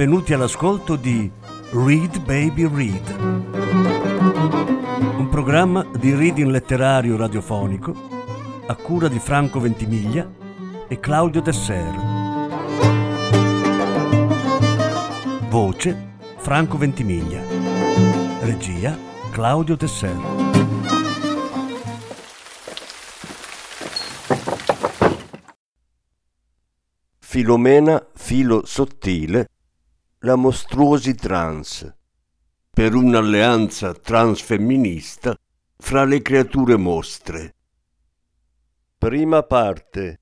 benvenuti all'ascolto di Read Baby Read, un programma di reading letterario radiofonico a cura di Franco Ventimiglia e Claudio Desser. Voce Franco Ventimiglia. Regia Claudio Desser. Filomena Filo Sottile, la mostruosi trans, per un'alleanza transfemminista fra le creature mostre. Prima parte.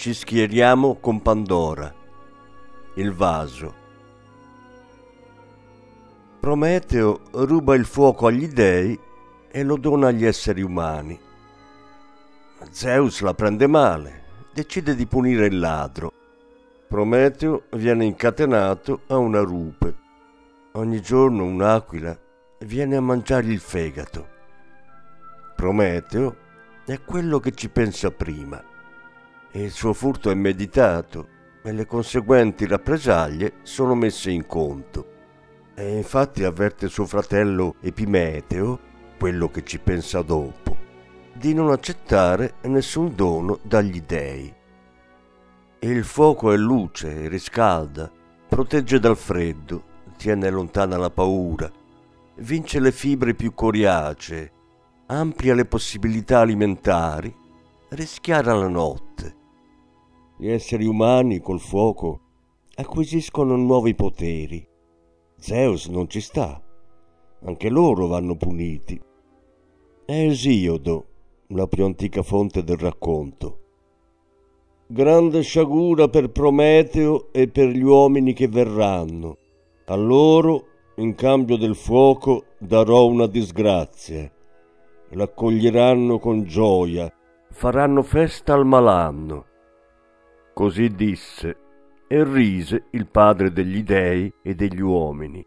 Ci schieriamo con Pandora, il vaso. Prometeo ruba il fuoco agli dei e lo dona agli esseri umani. Zeus la prende male, decide di punire il ladro. Prometeo viene incatenato a una rupe. Ogni giorno un'aquila viene a mangiargli il fegato. Prometeo è quello che ci pensa prima il suo furto è meditato e le conseguenti rappresaglie sono messe in conto. E infatti avverte suo fratello Epimeteo, quello che ci pensa dopo, di non accettare nessun dono dagli dei. Il fuoco è luce, riscalda, protegge dal freddo, tiene lontana la paura, vince le fibre più coriacee, amplia le possibilità alimentari, rischiara la notte. Gli esseri umani col fuoco acquisiscono nuovi poteri. Zeus non ci sta, anche loro vanno puniti. È Esiodo, la più antica fonte del racconto. Grande sciagura per Prometeo e per gli uomini che verranno. A loro, in cambio del fuoco, darò una disgrazia. L'accoglieranno con gioia, faranno festa al malanno. Così disse, e rise il padre degli dei e degli uomini.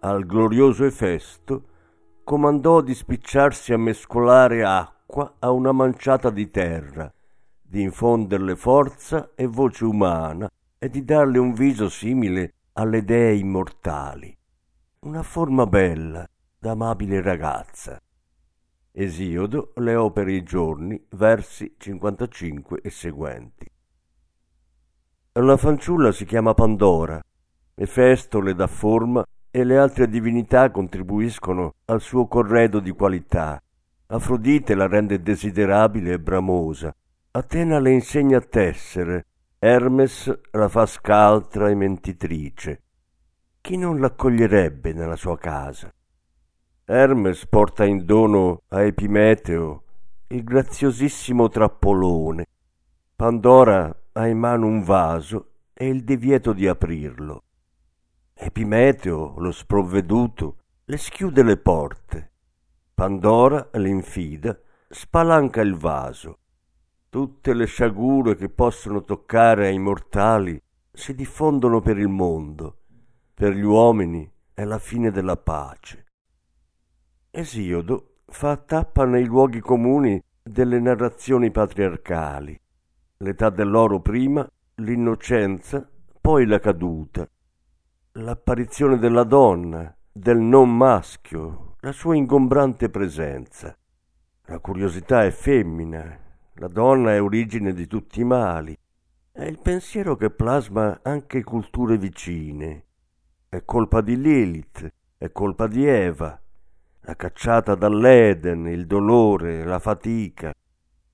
Al glorioso Efesto comandò di spicciarsi a mescolare acqua a una manciata di terra, di infonderle forza e voce umana e di darle un viso simile alle dee immortali. Una forma bella, d'amabile ragazza. Esiodo, le opere i giorni, versi 55 e seguenti. La fanciulla si chiama Pandora, Efesto le dà forma e le altre divinità contribuiscono al suo corredo di qualità. Afrodite la rende desiderabile e bramosa, Atena le insegna a tessere, Hermes la fa scaltra e mentitrice. Chi non l'accoglierebbe nella sua casa? Hermes porta in dono a Epimeteo il graziosissimo trappolone. Pandora ha in mano un vaso e il divieto di aprirlo. Epimeteo, lo sprovveduto, le schiude le porte. Pandora, l'infida, spalanca il vaso. Tutte le sciagure che possono toccare ai mortali si diffondono per il mondo. Per gli uomini è la fine della pace. Esiodo fa tappa nei luoghi comuni delle narrazioni patriarcali l'età dell'oro prima, l'innocenza, poi la caduta, l'apparizione della donna, del non maschio, la sua ingombrante presenza. La curiosità è femmina, la donna è origine di tutti i mali, è il pensiero che plasma anche culture vicine. È colpa di Lilith, è colpa di Eva, la cacciata dall'Eden, il dolore, la fatica.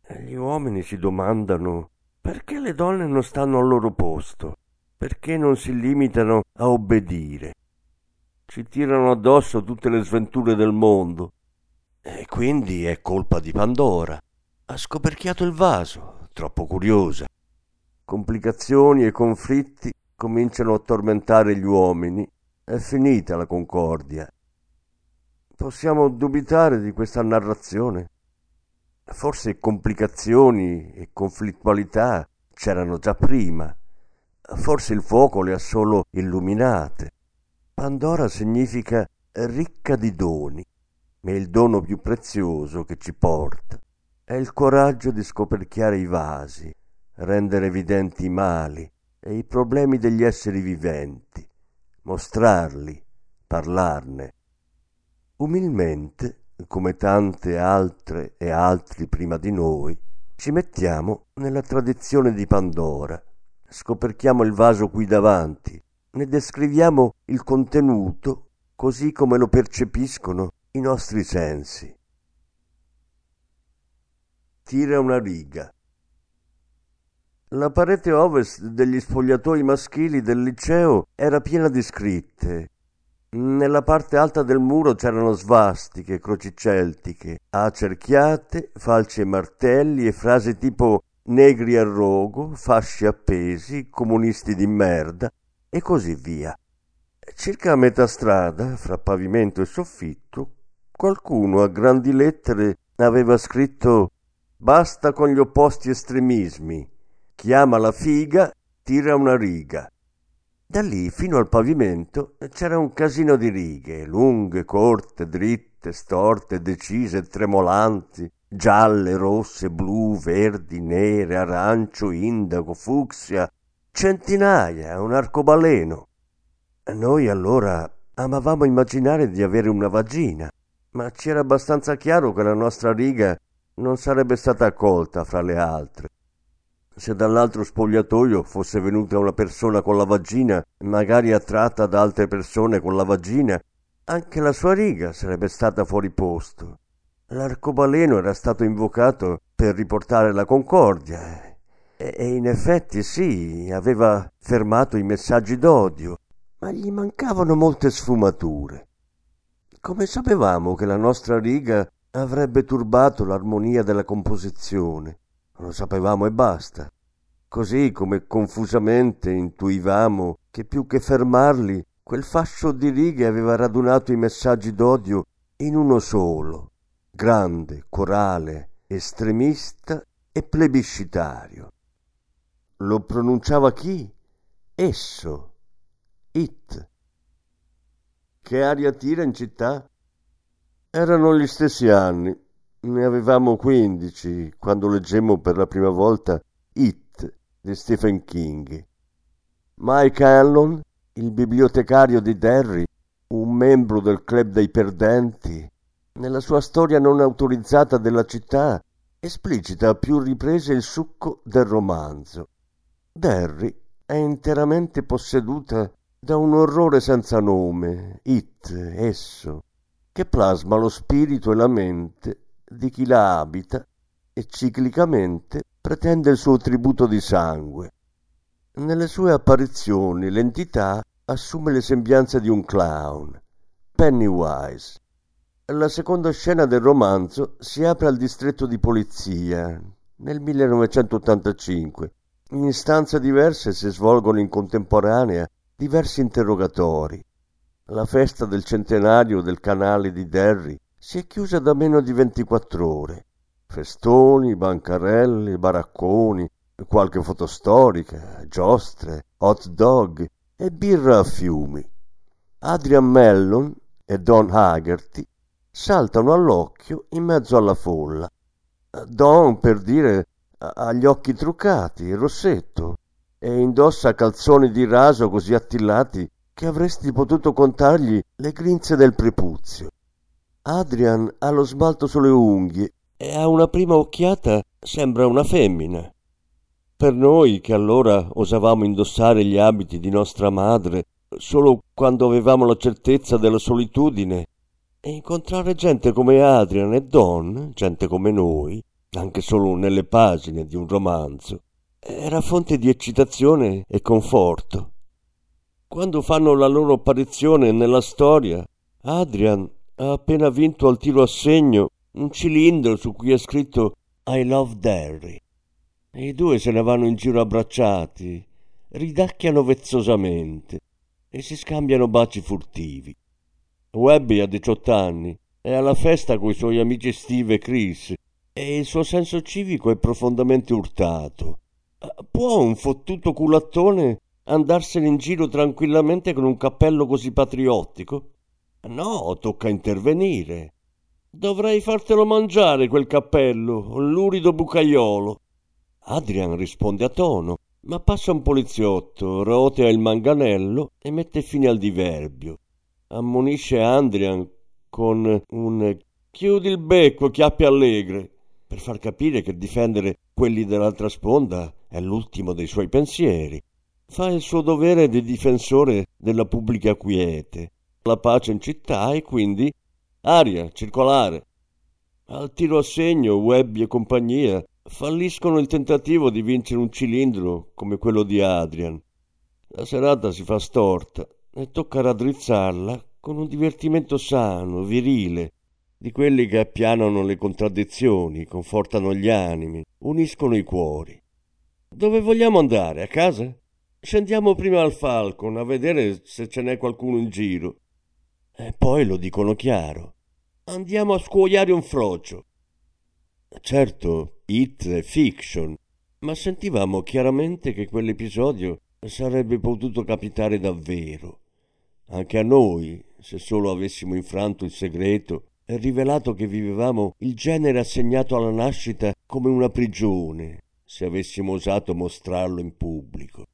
E gli uomini si domandano perché le donne non stanno al loro posto? Perché non si limitano a obbedire? Ci tirano addosso tutte le sventure del mondo. E quindi è colpa di Pandora. Ha scoperchiato il vaso, troppo curiosa. Complicazioni e conflitti cominciano a tormentare gli uomini. È finita la concordia. Possiamo dubitare di questa narrazione? Forse complicazioni e conflittualità c'erano già prima. Forse il fuoco le ha solo illuminate. Pandora significa ricca di doni, ma il dono più prezioso che ci porta è il coraggio di scoperchiare i vasi, rendere evidenti i mali e i problemi degli esseri viventi, mostrarli, parlarne. Umilmente come tante altre e altri prima di noi, ci mettiamo nella tradizione di Pandora, scoperchiamo il vaso qui davanti, ne descriviamo il contenuto così come lo percepiscono i nostri sensi. Tira una riga. La parete ovest degli spogliatoi maschili del liceo era piena di scritte nella parte alta del muro c'erano svastiche, croci celtiche, acerchiate, falci e martelli e frasi tipo negri a rogo, fasci appesi, comunisti di merda e così via. Circa a metà strada, fra pavimento e soffitto, qualcuno a grandi lettere aveva scritto Basta con gli opposti estremismi. Chiama la figa, tira una riga. Da lì fino al pavimento c'era un casino di righe, lunghe, corte, dritte, storte, decise, tremolanti, gialle, rosse, blu, verdi, nere, arancio, indago, fucsia, centinaia, un arcobaleno. Noi allora amavamo immaginare di avere una vagina, ma ci era abbastanza chiaro che la nostra riga non sarebbe stata accolta fra le altre. Se dall'altro spogliatoio fosse venuta una persona con la vagina, magari attratta da altre persone con la vagina, anche la sua riga sarebbe stata fuori posto. L'arcobaleno era stato invocato per riportare la concordia e, e in effetti sì, aveva fermato i messaggi d'odio, ma gli mancavano molte sfumature. Come sapevamo che la nostra riga avrebbe turbato l'armonia della composizione. Lo sapevamo e basta. Così come confusamente intuivamo che più che fermarli, quel fascio di righe aveva radunato i messaggi d'odio in uno solo, grande, corale, estremista e plebiscitario. Lo pronunciava chi? Esso. It. Che aria tira in città? Erano gli stessi anni. Ne avevamo quindici quando leggemmo per la prima volta It di Stephen King. Mike Hanlon, il bibliotecario di Derry, un membro del club dei perdenti, nella sua storia non autorizzata della città, esplicita a più riprese il succo del romanzo. Derry è interamente posseduta da un orrore senza nome, it, esso, che plasma lo spirito e la mente di chi la abita e ciclicamente pretende il suo tributo di sangue. Nelle sue apparizioni l'entità assume le sembianze di un clown, Pennywise. La seconda scena del romanzo si apre al distretto di polizia nel 1985. In stanze diverse si svolgono in contemporanea diversi interrogatori la festa del centenario del canale di Derry si è chiusa da meno di 24 ore. Festoni, bancarelle, baracconi, qualche foto storica, giostre, hot dog e birra a fiumi. Adrian Mellon e Don Haggerty saltano all'occhio in mezzo alla folla. Don, per dire, ha gli occhi truccati, il rossetto, e indossa calzoni di raso così attillati che avresti potuto contargli le grinze del prepuzio. Adrian ha lo smalto sulle unghie e a una prima occhiata sembra una femmina. Per noi che allora osavamo indossare gli abiti di nostra madre solo quando avevamo la certezza della solitudine, e incontrare gente come Adrian e Don, gente come noi, anche solo nelle pagine di un romanzo, era fonte di eccitazione e conforto. Quando fanno la loro apparizione nella storia, Adrian ha appena vinto al tiro a segno un cilindro su cui è scritto I love Derry. E i due se ne vanno in giro abbracciati, ridacchiano vezzosamente e si scambiano baci furtivi. Webby ha 18 anni, è alla festa coi suoi amici Steve e Chris e il suo senso civico è profondamente urtato. Può un fottuto culattone andarsene in giro tranquillamente con un cappello così patriottico? No, tocca intervenire. Dovrei fartelo mangiare quel cappello, lurido bucaiolo. Adrian risponde a tono, ma passa un poliziotto, rotea il manganello e mette fine al diverbio. Ammonisce Adrian con un chiudi il becco, chiappe allegre, per far capire che difendere quelli dell'altra sponda è l'ultimo dei suoi pensieri fa il suo dovere di difensore della pubblica quiete, la pace in città e quindi aria, circolare. Al tiro a segno, Webby e compagnia falliscono il tentativo di vincere un cilindro come quello di Adrian. La serata si fa storta e tocca raddrizzarla con un divertimento sano, virile, di quelli che appianano le contraddizioni, confortano gli animi, uniscono i cuori. Dove vogliamo andare? A casa? Scendiamo prima al Falcon a vedere se ce n'è qualcuno in giro. E poi lo dicono chiaro. Andiamo a scuoiare un frocio. Certo, it è fiction, ma sentivamo chiaramente che quell'episodio sarebbe potuto capitare davvero. Anche a noi, se solo avessimo infranto il segreto e rivelato che vivevamo il genere assegnato alla nascita come una prigione, se avessimo osato mostrarlo in pubblico.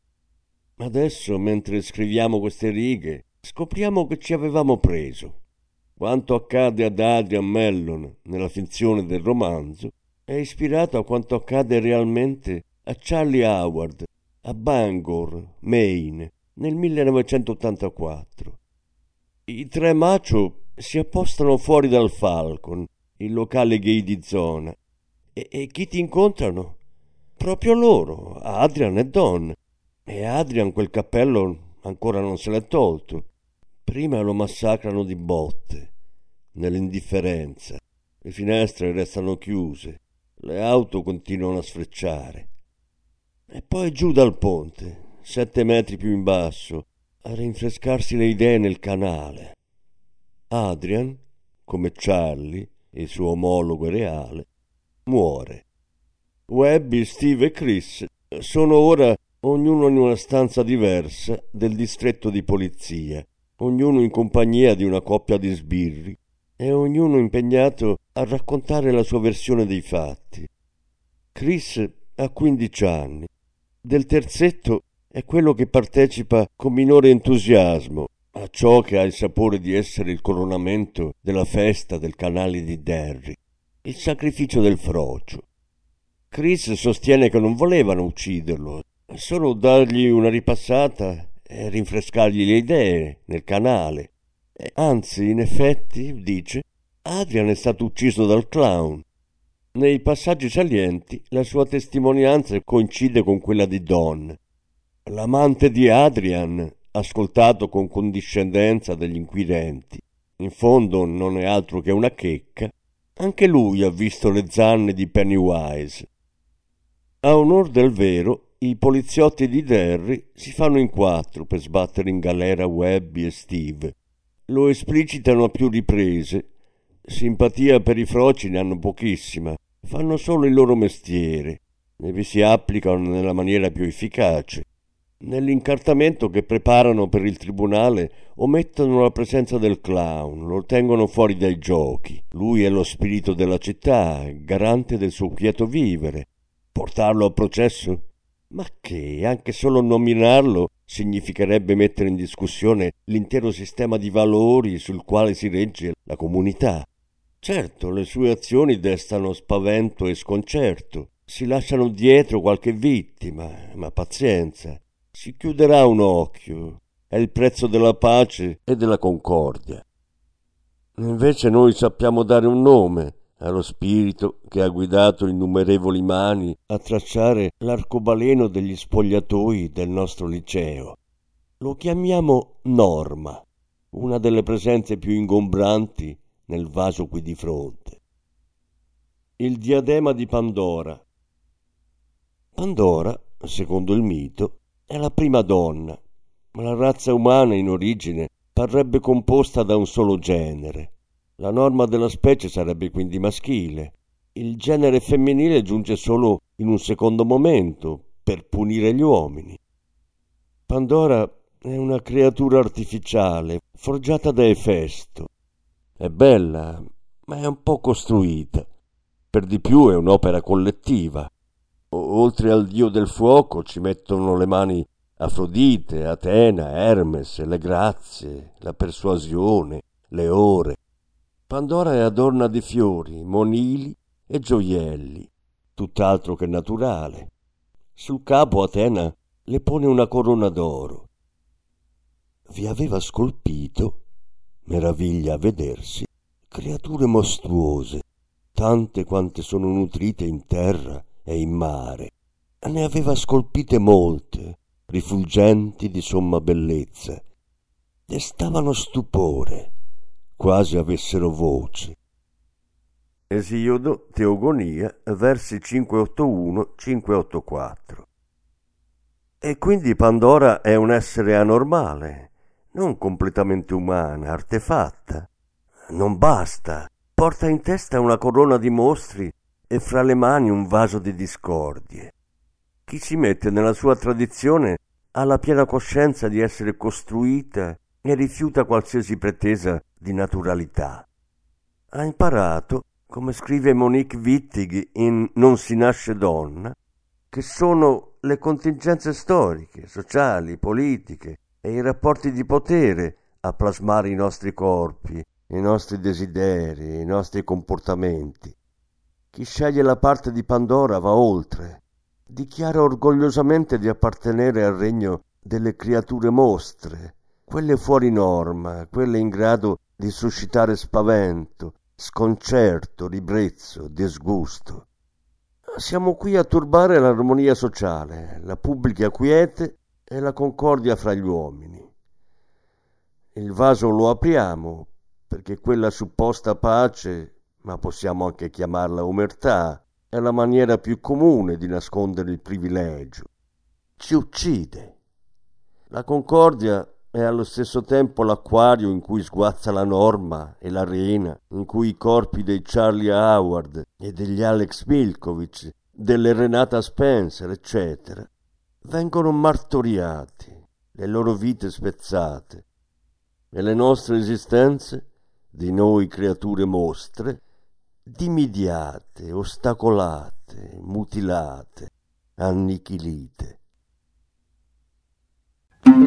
Adesso, mentre scriviamo queste righe, scopriamo che ci avevamo preso. Quanto accade ad Adrian Mellon nella finzione del romanzo è ispirato a quanto accade realmente a Charlie Howard a Bangor, Maine, nel 1984. I tre macho si appostano fuori dal Falcon, il locale gay di zona, e, e chi ti incontrano? Proprio loro, Adrian e Don. E Adrian quel cappello ancora non se l'è tolto. Prima lo massacrano di botte, nell'indifferenza. Le finestre restano chiuse, le auto continuano a sfrecciare. E poi giù dal ponte, sette metri più in basso, a rinfrescarsi le idee nel canale. Adrian, come Charlie, il suo omologo reale, muore. Webby, Steve e Chris sono ora ognuno in una stanza diversa del distretto di polizia, ognuno in compagnia di una coppia di sbirri e ognuno impegnato a raccontare la sua versione dei fatti. Chris ha 15 anni del terzetto è quello che partecipa con minore entusiasmo a ciò che ha il sapore di essere il coronamento della festa del canale di Derry, il sacrificio del frocio. Chris sostiene che non volevano ucciderlo, solo dargli una ripassata e rinfrescargli le idee nel canale. E anzi, in effetti, dice, Adrian è stato ucciso dal clown nei passaggi salienti la sua testimonianza coincide con quella di Don. L'amante di Adrian, ascoltato con condiscendenza dagli inquirenti, in fondo non è altro che una checca, anche lui ha visto le zanne di Pennywise. A onor del vero, i poliziotti di Derry si fanno in quattro per sbattere in galera Webby e Steve. Lo esplicitano a più riprese. Simpatia per i froci ne hanno pochissima, fanno solo il loro mestiere e vi si applicano nella maniera più efficace. Nell'incartamento che preparano per il tribunale omettono la presenza del clown, lo tengono fuori dai giochi. Lui è lo spirito della città, garante del suo quieto vivere. Portarlo a processo? Ma che, anche solo nominarlo significherebbe mettere in discussione l'intero sistema di valori sul quale si regge la comunità. Certo, le sue azioni destano spavento e sconcerto. Si lasciano dietro qualche vittima, ma pazienza. Si chiuderà un occhio. È il prezzo della pace e della concordia. Invece noi sappiamo dare un nome allo spirito che ha guidato innumerevoli mani a tracciare l'arcobaleno degli spogliatoi del nostro liceo. Lo chiamiamo Norma, una delle presenze più ingombranti nel vaso qui di fronte. Il diadema di Pandora. Pandora, secondo il mito, è la prima donna, ma la razza umana in origine parrebbe composta da un solo genere. La norma della specie sarebbe quindi maschile. Il genere femminile giunge solo in un secondo momento per punire gli uomini. Pandora è una creatura artificiale, forgiata da Efesto, è bella, ma è un po' costruita. Per di più è un'opera collettiva. O- oltre al dio del fuoco ci mettono le mani Afrodite, Atena, Hermes, le grazie, la persuasione, le ore. Pandora è adorna di fiori, monili e gioielli, tutt'altro che naturale. Sul capo Atena le pone una corona d'oro. Vi aveva scolpito meraviglia a vedersi, creature mostruose, tante quante sono nutrite in terra e in mare. Ne aveva scolpite molte, rifulgenti di somma bellezza. Destavano stupore, quasi avessero voce. Esiodo, Teogonia, versi 581-584. E quindi Pandora è un essere anormale, non completamente umana, artefatta. Non basta, porta in testa una corona di mostri e fra le mani un vaso di discordie. Chi si mette nella sua tradizione ha la piena coscienza di essere costruita e rifiuta qualsiasi pretesa di naturalità. Ha imparato, come scrive Monique Wittig in Non si nasce donna, che sono le contingenze storiche, sociali, politiche e i rapporti di potere a plasmare i nostri corpi, i nostri desideri, i nostri comportamenti. Chi sceglie la parte di Pandora va oltre, dichiara orgogliosamente di appartenere al regno delle creature mostre, quelle fuori norma, quelle in grado di suscitare spavento, sconcerto, ribrezzo, disgusto. Siamo qui a turbare l'armonia sociale, la pubblica quiete e la concordia fra gli uomini. Il vaso lo apriamo perché quella supposta pace, ma possiamo anche chiamarla umertà, è la maniera più comune di nascondere il privilegio. Ci uccide. La concordia è allo stesso tempo l'acquario in cui sguazza la norma e l'arena, in cui i corpi dei Charlie Howard e degli Alex Milkovich, delle Renata Spencer, eccetera, vengono martoriati, le loro vite spezzate, e le nostre esistenze, di noi creature mostre, dimidiate, ostacolate, mutilate, annichilite.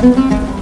Thank you.